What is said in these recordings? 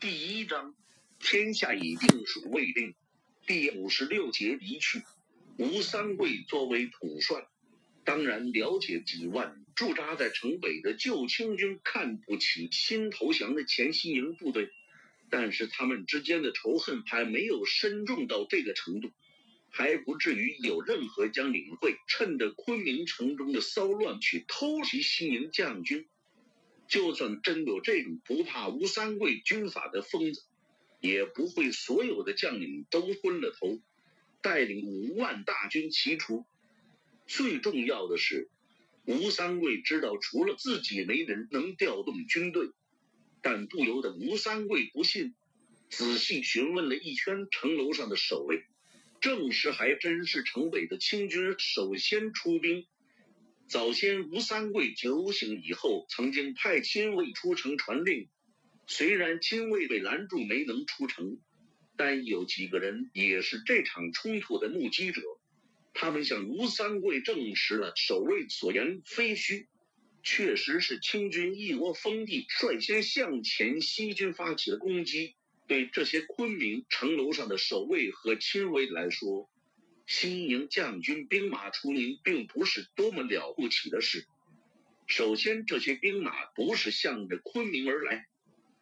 第一章，天下已定属未定。第五十六节离去。吴三桂作为统帅，当然了解几万驻扎在城北的旧清军看不起新投降的前西营部队，但是他们之间的仇恨还没有深重到这个程度。还不至于有任何将领会趁着昆明城中的骚乱去偷袭西营将军。就算真有这种不怕吴三桂军法的疯子，也不会所有的将领都昏了头，带领五万大军齐出。最重要的是，吴三桂知道除了自己没人能调动军队，但不由得吴三桂不信，仔细询问了一圈城楼上的守卫。证实还真是城北的清军首先出兵。早先吴三桂酒醒以后，曾经派亲卫出城传令。虽然亲卫被拦住没能出城，但有几个人也是这场冲突的目击者。他们向吴三桂证实了守卫所言非虚，确实是清军一窝蜂地率先向前西军发起的攻击。对这些昆明城楼上的守卫和亲卫来说，西营将军兵马出营并不是多么了不起的事。首先，这些兵马不是向着昆明而来，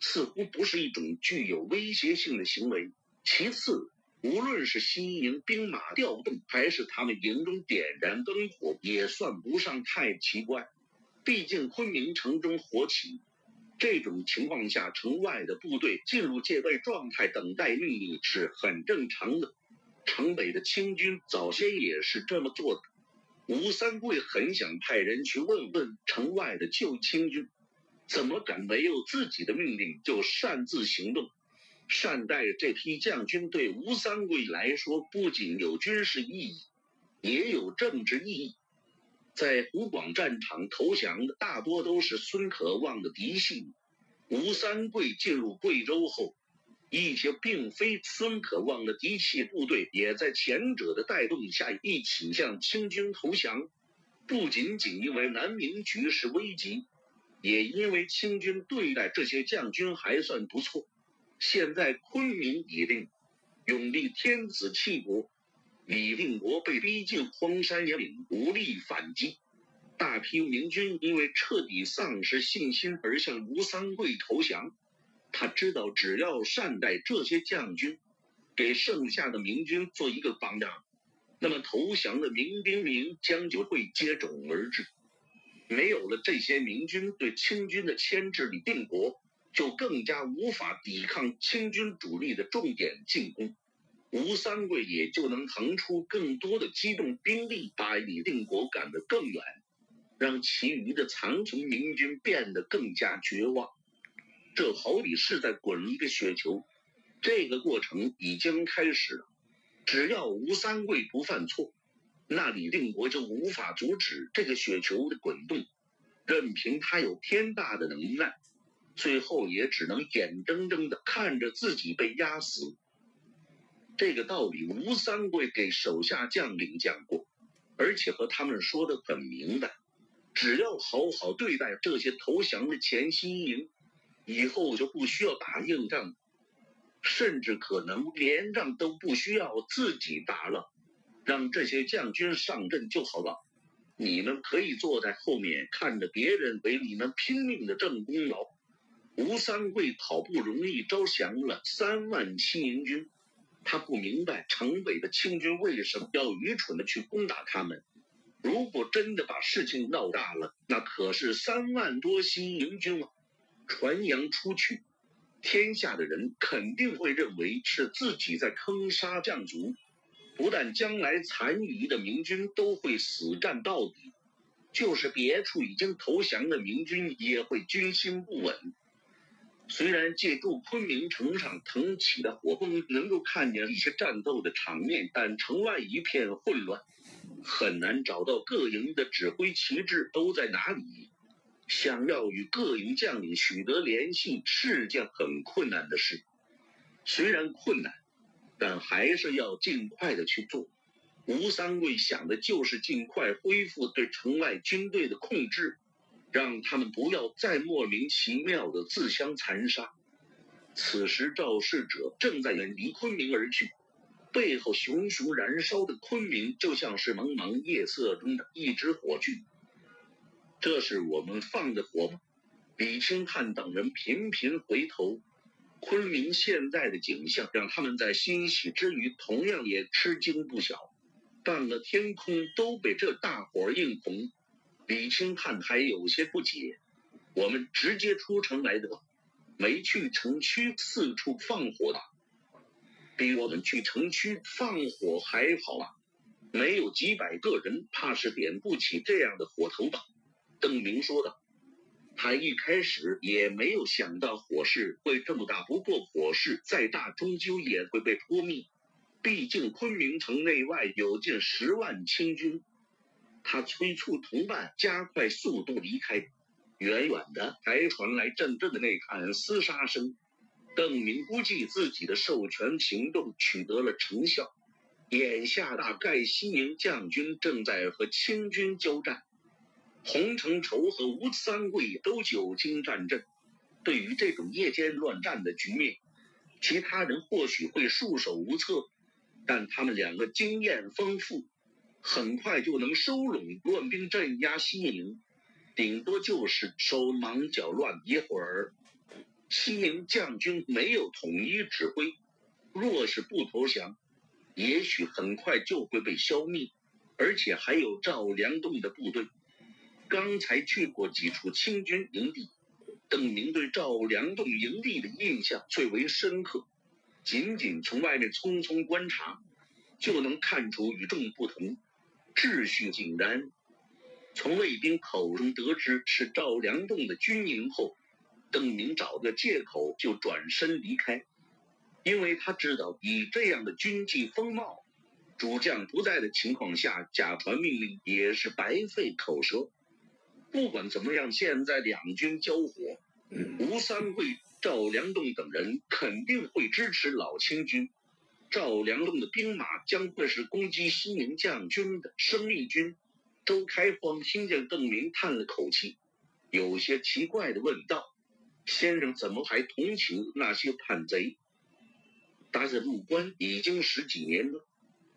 似乎不是一种具有威胁性的行为。其次，无论是西营兵马调动，还是他们营中点燃灯火，也算不上太奇怪。毕竟昆明城中火起。这种情况下，城外的部队进入戒备状态，等待命令是很正常的。城北的清军早先也是这么做的。吴三桂很想派人去问问城外的旧清军，怎么敢没有自己的命令就擅自行动？善待这批将军，对吴三桂来说不仅有军事意义，也有政治意义。在湖广战场投降的大多都是孙可望的嫡系。吴三桂进入贵州后，一些并非孙可望的嫡系部队也在前者的带动下一起向清军投降。不仅仅因为南明局势危急，也因为清军对待这些将军还算不错。现在昆明已定，永历天子弃国。李定国被逼进荒山野岭，无力反击。大批明军因为彻底丧失信心而向吴三桂投降。他知道，只要善待这些将军，给剩下的明军做一个榜样，那么投降的明兵明将就会接踵而至。没有了这些明军对清军的牵制，李定国就更加无法抵抗清军主力的重点进攻。吴三桂也就能腾出更多的机动兵力，把李定国赶得更远，让其余的残存明军变得更加绝望。这好比是在滚一个雪球，这个过程已经开始了。只要吴三桂不犯错，那李定国就无法阻止这个雪球的滚动。任凭他有天大的能耐，最后也只能眼睁睁地看着自己被压死。这个道理，吴三桂给手下将领讲过，而且和他们说的很明白：只要好好对待这些投降的前西营，以后就不需要打硬仗，甚至可能连仗都不需要自己打了，让这些将军上阵就好了。你们可以坐在后面看着别人为你们拼命的挣功劳。吴三桂好不容易招降了三万西营军。他不明白城北的清军为什么要愚蠢的去攻打他们。如果真的把事情闹大了，那可是三万多西营军啊！传扬出去，天下的人肯定会认为是自己在坑杀将卒。不但将来残余的明军都会死战到底，就是别处已经投降的明军也会军心不稳。虽然借助昆明城上腾起的火光能够看见一些战斗的场面，但城外一片混乱，很难找到各营的指挥旗帜都在哪里。想要与各营将领取得联系是件很困难的事。虽然困难，但还是要尽快的去做。吴三桂想的就是尽快恢复对城外军队的控制。让他们不要再莫名其妙的自相残杀。此时肇事者正在远离昆明而去，背后熊熊燃烧的昆明就像是茫茫夜色中的一支火炬。这是我们放的火吗？李清汉等人频频回头，昆明现在的景象让他们在欣喜之余，同样也吃惊不小。半个天空都被这大火映红。李清汉还有些不解：我们直接出城来的，没去城区四处放火的，比我们去城区放火还好啊！没有几百个人，怕是点不起这样的火头吧？邓明说道：“他一开始也没有想到火势会这么大，不过火势再大，终究也会被扑灭。毕竟昆明城内外有近十万清军。”他催促同伴加快速度离开。远远的还传来阵阵的那喊厮杀声。邓明估计自己的授权行动取得了成效，眼下大概西营将军正在和清军交战。洪承畴和吴三桂都久经战阵，对于这种夜间乱战的局面，其他人或许会束手无策，但他们两个经验丰富，很快就能收拢乱兵，镇压西营。顶多就是手忙脚乱一会儿。西营将军没有统一指挥，若是不投降，也许很快就会被消灭，而且还有赵良栋的部队。刚才去过几处清军营地，邓明对赵良栋营地的印象最为深刻。仅仅从外面匆匆观察，就能看出与众不同，秩序井然。从卫兵口中得知是赵良栋的军营后，邓明找个借口就转身离开，因为他知道以这样的军纪风貌，主将不在的情况下假传命令也是白费口舌。不管怎么样，现在两军交火，吴三桂、赵良栋等人肯定会支持老清军。赵良栋的兵马将会是攻击西宁将军的生力军。周开荒听见邓明叹了口气，有些奇怪的问道：“先生怎么还同情那些叛贼？待在入关已经十几年了，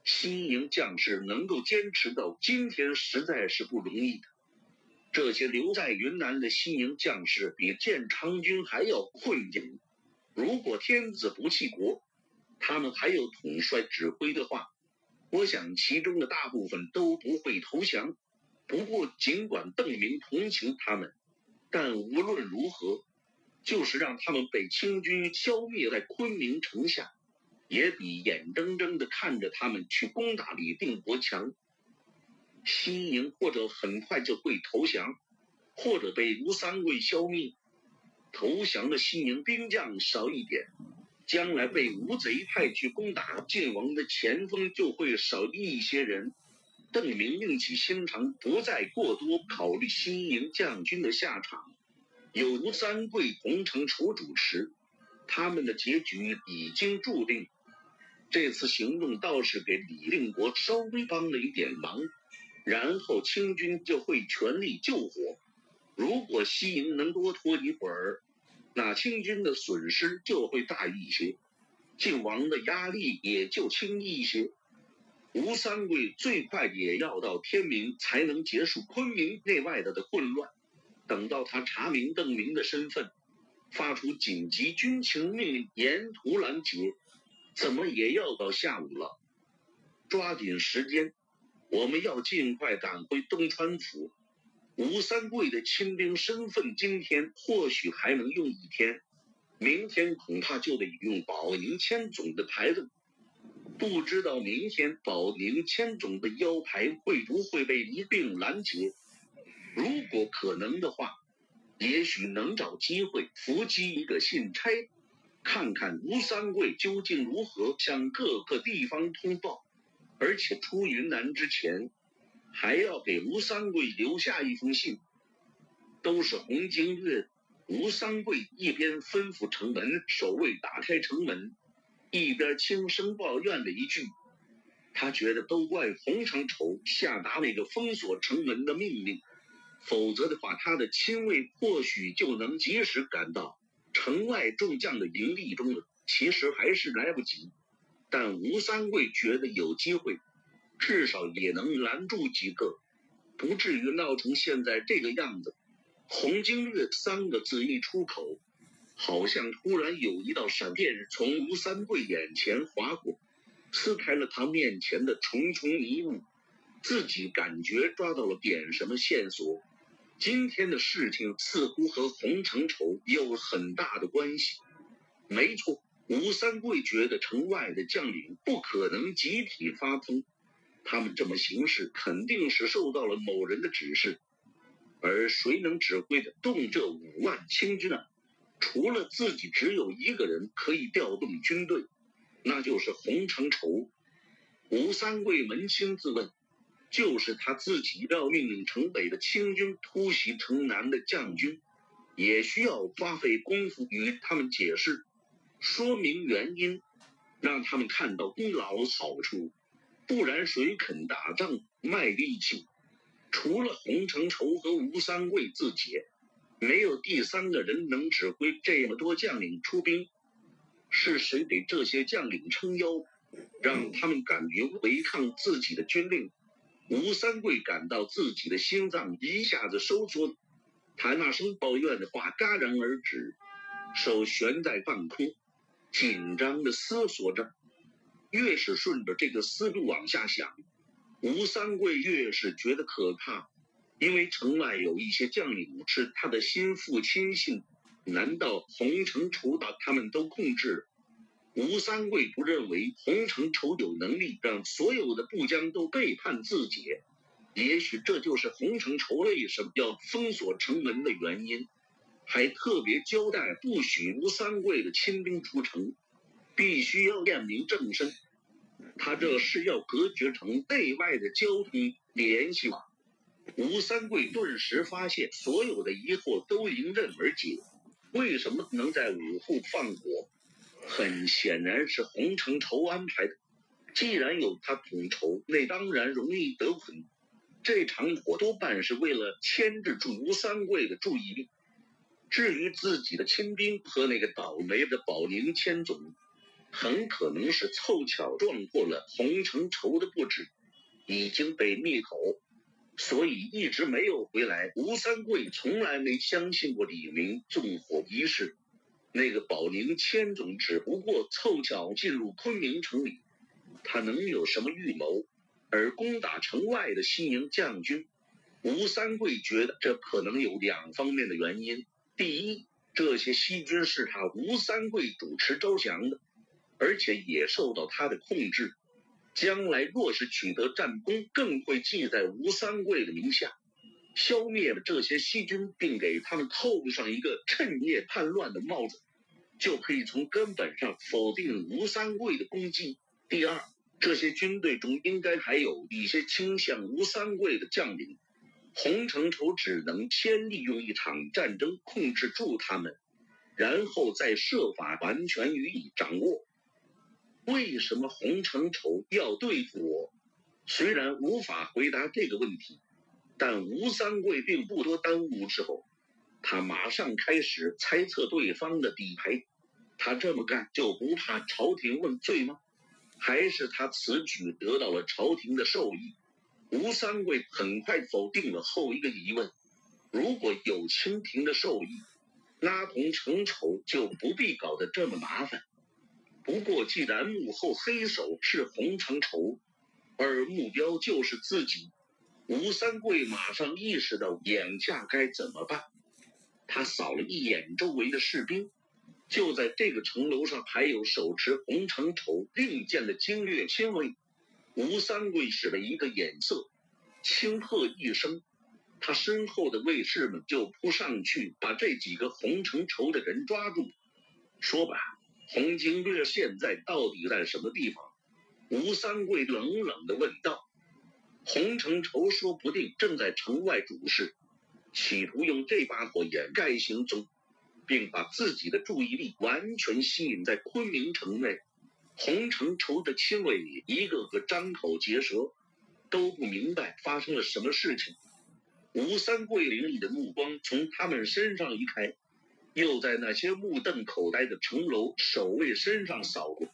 西宁将士能够坚持到今天，实在是不容易的。”这些留在云南的西营将士比建昌军还要困境。如果天子不弃国，他们还有统帅指挥的话，我想其中的大部分都不会投降。不过，尽管邓明同情他们，但无论如何，就是让他们被清军消灭在昆明城下，也比眼睁睁地看着他们去攻打李定国强。西宁或者很快就会投降，或者被吴三桂消灭。投降的西宁兵将少一点，将来被吴贼派去攻打晋王的前锋就会少一些人。邓明硬起心肠，不再过多考虑西宁将军的下场。有吴三桂、洪承畴主持，他们的结局已经注定。这次行动倒是给李定国稍微帮了一点忙。然后清军就会全力救火。如果西营能多拖一会儿，那清军的损失就会大一些，靖王的压力也就轻一些。吴三桂最快也要到天明才能结束昆明内外的的混乱。等到他查明邓明的身份，发出紧急军情命令，沿途拦截，怎么也要到下午了。抓紧时间。我们要尽快赶回东川府。吴三桂的亲兵身份，今天或许还能用一天，明天恐怕就得用保宁千总的牌子。不知道明天保宁千总的腰牌会不会被一并拦截？如果可能的话，也许能找机会伏击一个信差，看看吴三桂究竟如何向各个地方通报。而且出云南之前，还要给吴三桂留下一封信。都是红经月，吴三桂一边吩咐城门守卫打开城门，一边轻声抱怨了一句：“他觉得都怪洪承畴下达那个封锁城门的命令，否则的话，他的亲卫或许就能及时赶到。”城外众将的营地中了，其实还是来不及。但吴三桂觉得有机会，至少也能拦住几个，不至于闹成现在这个样子。洪金月三个字一出口，好像突然有一道闪电从吴三桂眼前划过，撕开了他面前的重重迷雾，自己感觉抓到了点什么线索。今天的事情似乎和洪承畴有很大的关系。没错，吴三桂觉得城外的将领不可能集体发疯，他们这么行事肯定是受到了某人的指示。而谁能指挥得动这五万清军呢？除了自己，只有一个人可以调动军队，那就是洪承畴。吴三桂扪心自问。就是他自己要命令城北的清军突袭城南的将军，也需要花费功夫与他们解释，说明原因，让他们看到功劳好处，不然谁肯打仗卖力气？除了洪承畴和吴三桂自己，没有第三个人能指挥这么多将领出兵。是谁给这些将领撑腰，让他们敢于违抗自己的军令？吴三桂感到自己的心脏一下子收缩，他那声抱怨的话戛然而止，手悬在半空，紧张的思索着。越是顺着这个思路往下想，吴三桂越是觉得可怕，因为城外有一些将领是他的心腹亲信，难道洪承畴把他们都控制？吴三桂不认为洪承畴有能力让所有的部将都背叛自己，也许这就是洪承畴为什么要封锁城门的原因，还特别交代不许吴三桂的亲兵出城，必须要验明正身。他这是要隔绝城内外的交通联系吗？吴三桂顿时发现所有的疑惑都迎刃而解，为什么能在五户放火？很显然是洪承畴安排的，既然有他统筹，那当然容易得捆。这场火多半是为了牵制住吴三桂的注意力。至于自己的亲兵和那个倒霉的保宁千总，很可能是凑巧撞破了洪承畴的布置，已经被灭口，所以一直没有回来。吴三桂从来没相信过李明纵火一事。那个保宁千总只不过凑巧进入昆明城里，他能有什么预谋？而攻打城外的西营将军，吴三桂觉得这可能有两方面的原因：第一，这些西军是他吴三桂主持招降的，而且也受到他的控制，将来若是取得战功，更会记在吴三桂的名下。消灭了这些西军，并给他们扣上一个趁夜叛乱的帽子，就可以从根本上否定吴三桂的功绩。第二，这些军队中应该还有一些倾向吴三桂的将领，洪承畴只能先利用一场战争控制住他们，然后再设法完全予以掌握。为什么洪承畴要对付我？虽然无法回答这个问题。但吴三桂并不多耽误，之后他马上开始猜测对方的底牌。他这么干就不怕朝廷问罪吗？还是他此举得到了朝廷的授意？吴三桂很快否定了后一个疑问。如果有清廷的授意，那洪承畴就不必搞得这么麻烦。不过既然幕后黑手是洪承畴，而目标就是自己。吴三桂马上意识到眼下该怎么办。他扫了一眼周围的士兵，就在这个城楼上还有手持红城绸令箭的精略亲卫。吴三桂使了一个眼色，轻喝一声，他身后的卫士们就扑上去把这几个洪承畴的人抓住。说吧，洪经略现在到底在什么地方？吴三桂冷冷地问道。洪承畴说不定正在城外主事，企图用这把火掩盖行踪，并把自己的注意力完全吸引在昆明城内。洪承畴的亲卫一个个张口结舌，都不明白发生了什么事情。吴三桂凌厉的目光从他们身上移开，又在那些目瞪口呆的城楼守卫身上扫过。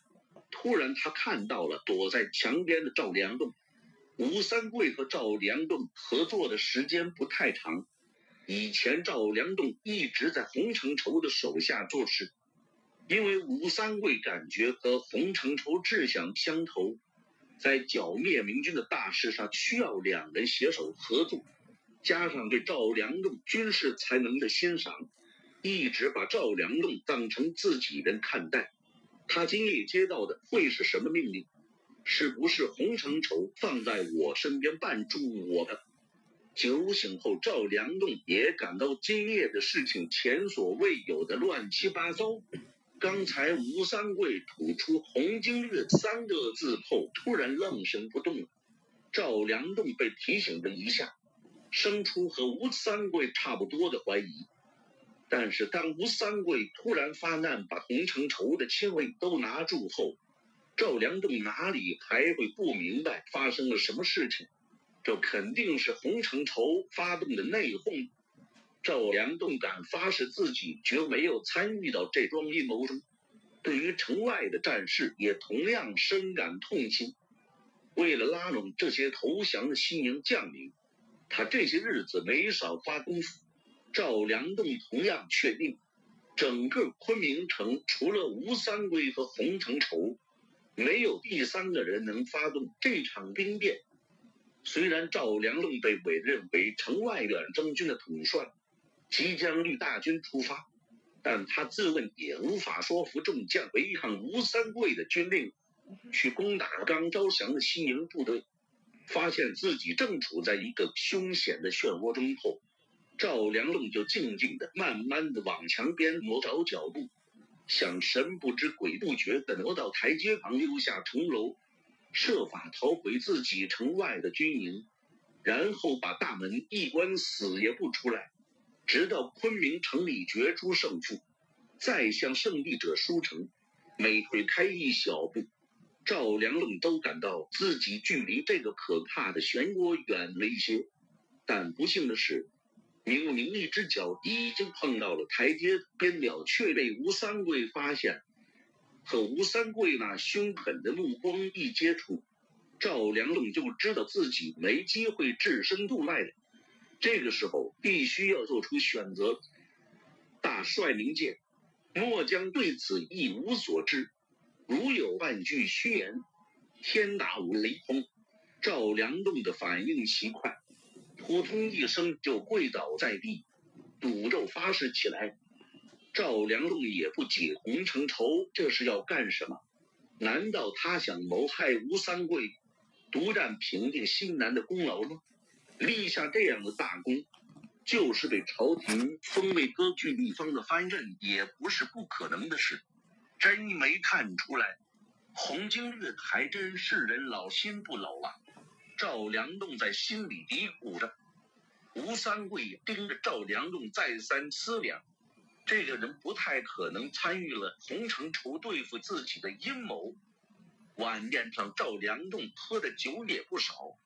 突然，他看到了躲在墙边的赵良栋。吴三桂和赵良栋合作的时间不太长。以前赵良栋一直在洪承畴的手下做事，因为吴三桂感觉和洪承畴志向相投，在剿灭明军的大事上需要两人携手合作，加上对赵良栋军事才能的欣赏，一直把赵良栋当成自己人看待。他今夜接到的会是什么命令？是不是洪承畴放在我身边绊住我的？酒醒后，赵良栋也感到今夜的事情前所未有的乱七八糟。刚才吴三桂吐出“洪经略”三个字后，突然愣神不动了。赵良栋被提醒了一下，生出和吴三桂差不多的怀疑。但是当吴三桂突然发难，把洪承畴的亲卫都拿住后，赵良栋哪里还会不明白发生了什么事情？这肯定是洪承畴发动的内讧。赵良栋敢发誓自己绝没有参与到这桩阴谋中。对于城外的战事，也同样深感痛心。为了拉拢这些投降的新营将领，他这些日子没少花功夫。赵良栋同样确定，整个昆明城除了吴三桂和洪承畴，没有第三个人能发动这场兵变。虽然赵良栋被委任为城外远征军的统帅，即将率大军出发，但他自问也无法说服众将违抗吴三桂的军令，去攻打刚招降的西营部队。发现自己正处在一个凶险的漩涡中后。赵良栋就静静的、慢慢的往墙边挪着脚步，想神不知鬼不觉的挪到台阶旁，溜下城楼，设法逃回自己城外的军营，然后把大门一关，死也不出来，直到昆明城里决出胜负，再向胜利者书城。每退开一小步，赵良栋都感到自己距离这个可怕的漩涡远了一些。但不幸的是。明明一只脚已经碰到了台阶边了，却被吴三桂发现。和吴三桂那凶狠的目光一接触，赵良栋就知道自己没机会置身度外了。这个时候必须要做出选择。大帅明鉴，末将对此一无所知，如有半句虚言，天打五雷轰。赵良栋的反应奇快。扑通一声就跪倒在地，赌咒发誓起来。赵良栋也不解洪承畴这是要干什么？难道他想谋害吴三桂，独占平定西南的功劳吗？立下这样的大功，就是被朝廷封为割据一方的藩镇，也不是不可能的事。真没看出来，洪经略还真是人老心不老啊。赵良栋在心里嘀咕着，吴三桂盯着赵良栋再三思量，这个人不太可能参与了洪承畴对付自己的阴谋。晚宴上，赵良栋喝的酒也不少，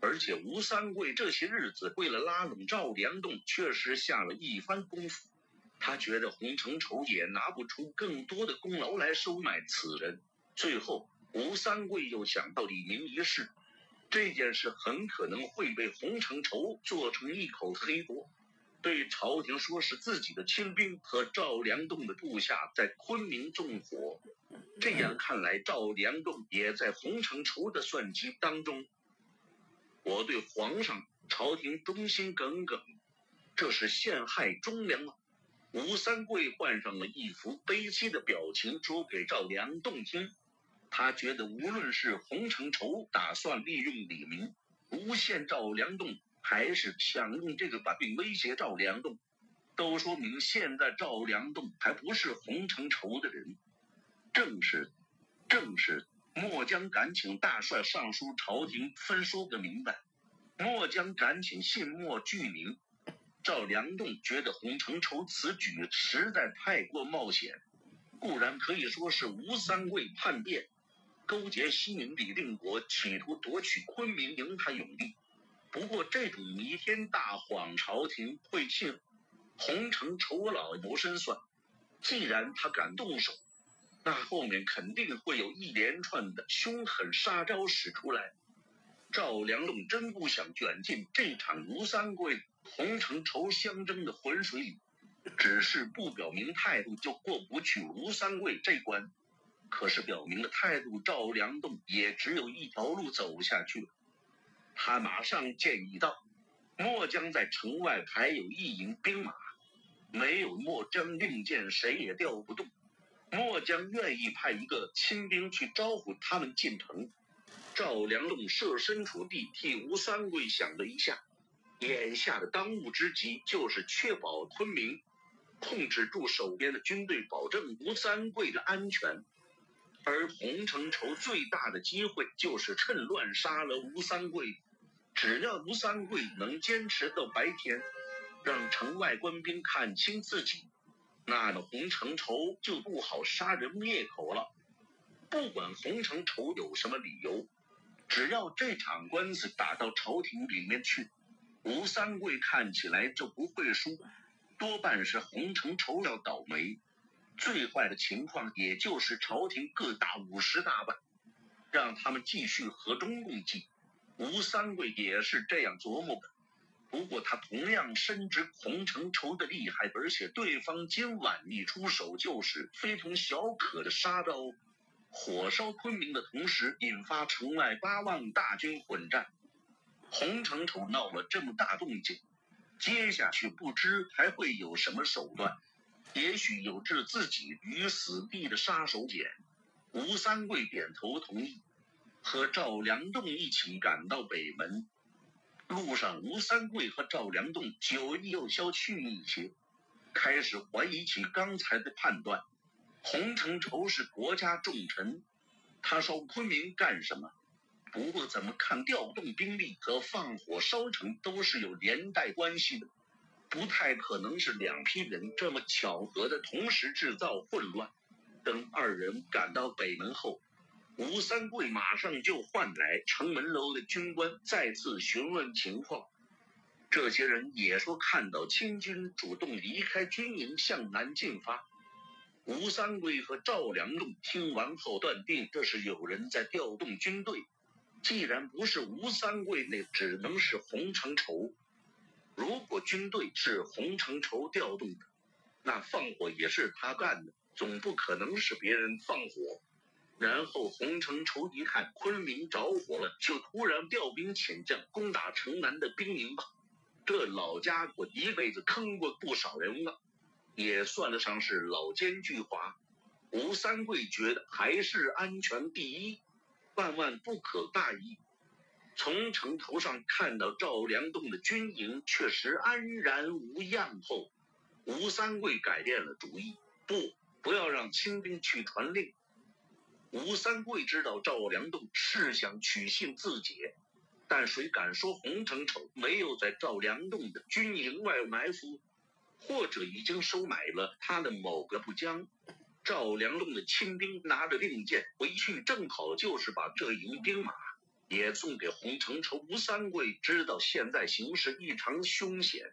而且吴三桂这些日子为了拉拢赵良栋，确实下了一番功夫。他觉得洪承畴也拿不出更多的功劳来收买此人。最后，吴三桂又想到李明一事。这件事很可能会被洪承畴做成一口黑锅，对朝廷说是自己的亲兵和赵良栋的部下在昆明纵火。这样看来，赵良栋也在洪承畴的算计当中。我对皇上、朝廷忠心耿耿，这是陷害忠良吗？吴三桂换上了一副悲戚的表情，说给赵良栋听。他觉得，无论是洪承畴打算利用李明诬陷赵良栋，还是想用这个把柄威胁赵良栋，都说明现在赵良栋还不是洪承畴的人。正是，正是。末将敢请大帅上书朝廷，分说个明白。末将敢请信末具名。赵良栋觉得洪承畴此举实在太过冒险，固然可以说是吴三桂叛变。勾结西宁李定国，企图夺取昆明，赢他永历。不过这种弥天大谎，朝廷会信？洪承畴老谋深算，既然他敢动手，那后面肯定会有一连串的凶狠杀招使出来。赵良栋真不想卷进这场吴三桂、洪承畴相争的浑水里，只是不表明态度就过不去吴三桂这关。可是表明了态度，赵良栋也只有一条路走下去了。他马上建议道：“末将在城外还有一营兵马。”没有末将令箭，谁也调不动。末将愿意派一个亲兵去招呼他们进城。赵良栋设身处地替吴三桂想了一下，眼下的当务之急就是确保昆明，控制住手边的军队，保证吴三桂的安全。而洪承畴最大的机会就是趁乱杀了吴三桂。只要吴三桂能坚持到白天。让城外官兵看清自己，那个洪承畴就不好杀人灭口了。不管洪承畴有什么理由，只要这场官司打到朝廷里面去，吴三桂看起来就不会输，多半是洪承畴要倒霉。最坏的情况，也就是朝廷各大五十大板，让他们继续和中共计。吴三桂也是这样琢磨的。不过他同样深知洪承畴的厉害，而且对方今晚一出手就是非同小可的杀招，火烧昆明的同时引发城外八万大军混战。洪承畴闹了这么大动静，接下去不知还会有什么手段，也许有置自己于死地的杀手锏。吴三桂点头同意，和赵良栋一起赶到北门。路上，吴三桂和赵良栋酒意又消去一些，开始怀疑起刚才的判断。洪承畴是国家重臣，他烧昆明干什么？不过怎么看调动兵力和放火烧城都是有连带关系的，不太可能是两批人这么巧合的同时制造混乱。等二人赶到北门后。吴三桂马上就唤来城门楼的军官，再次询问情况。这些人也说看到清军主动离开军营向南进发。吴三桂和赵良栋听完后断定，这是有人在调动军队。既然不是吴三桂，那只能是洪承畴。如果军队是洪承畴调动的，那放火也是他干的，总不可能是别人放火。然后洪承畴一看昆明着火了，就突然调兵遣将攻打城南的兵营吧。这老家伙一辈子坑过不少人了，也算得上是老奸巨猾。吴三桂觉得还是安全第一，万万不可大意。从城头上看到赵良栋的军营确实安然无恙后，吴三桂改变了主意，不，不要让清兵去传令。吴三桂知道赵良栋是想取信自己，但谁敢说洪承畴没有在赵良栋的军营外埋伏，或者已经收买了他的某个部将？赵良栋的亲兵拿着令箭回去，正好就是把这营兵马也送给洪承畴。吴三桂知道现在形势异常凶险，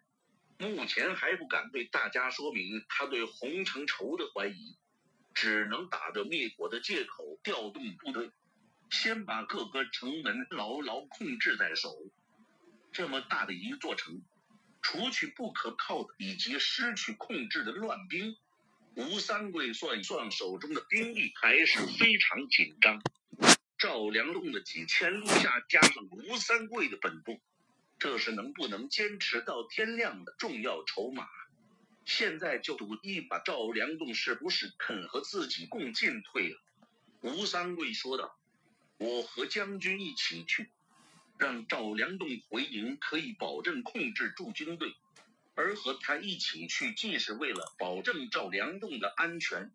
目前还不敢对大家说明他对洪承畴的怀疑。只能打着灭火的借口调动部队，先把各个城门牢牢控制在手。这么大的一座城，除去不可靠的以及失去控制的乱兵，吴三桂算一算手中的兵力还是非常紧张。赵良栋的几千路下加上吴三桂的本部，这是能不能坚持到天亮的重要筹码。现在就赌一把，赵良栋是不是肯和自己共进退了？吴三桂说道：“我和将军一起去，让赵良栋回营，可以保证控制住军队；而和他一起去，既是为了保证赵良栋的安全，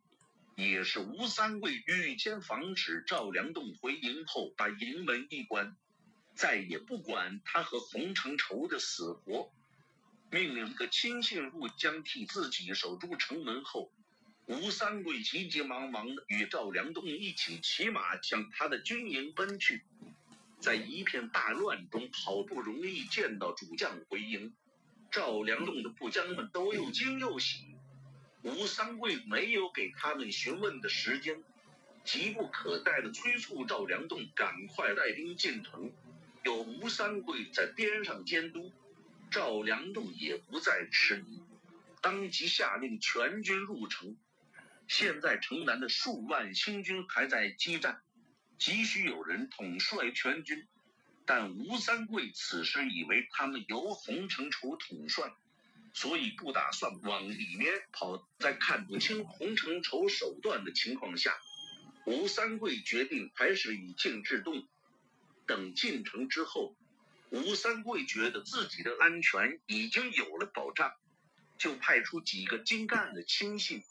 也是吴三桂预先防止赵良栋回营后把营门一关，再也不管他和洪承畴的死活。”命令一个亲信入将替自己守住城门后，吴三桂急急忙忙的与赵良栋一起骑马向他的军营奔去。在一片大乱中，好不容易见到主将回营，赵良栋的部将们都又惊又喜。吴三桂没有给他们询问的时间，急不可待地催促赵良栋赶快带兵进城。有吴三桂在边上监督，赵良栋也不再迟疑，当即下令全军入城。现在城南的数万清军还在激战，急需有人统帅全军。但吴三桂此时以为他们由洪承畴统帅，所以不打算往里面跑。在看不清洪承畴手段的情况下，吴三桂决定还是以静制动。等进城之后，吴三桂觉得自己的安全已经有了保障，就派出几个精干的亲信，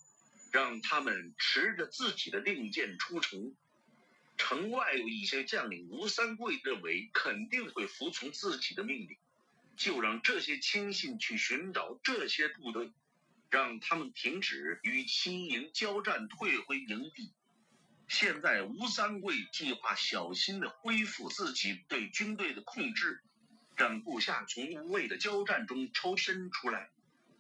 让他们持着自己的令箭出城。城外有一些将领，吴三桂认为肯定会服从自己的命令，就让这些亲信去寻找这些部队，让他们停止与清营交战，退回营地。现在吴三桂计划小心的恢复自己对军队的控制，让部下从无谓的交战中抽身出来。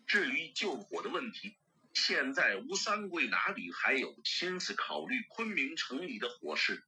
至于救火的问题，现在吴三桂哪里还有心思考虑昆明城里的火势？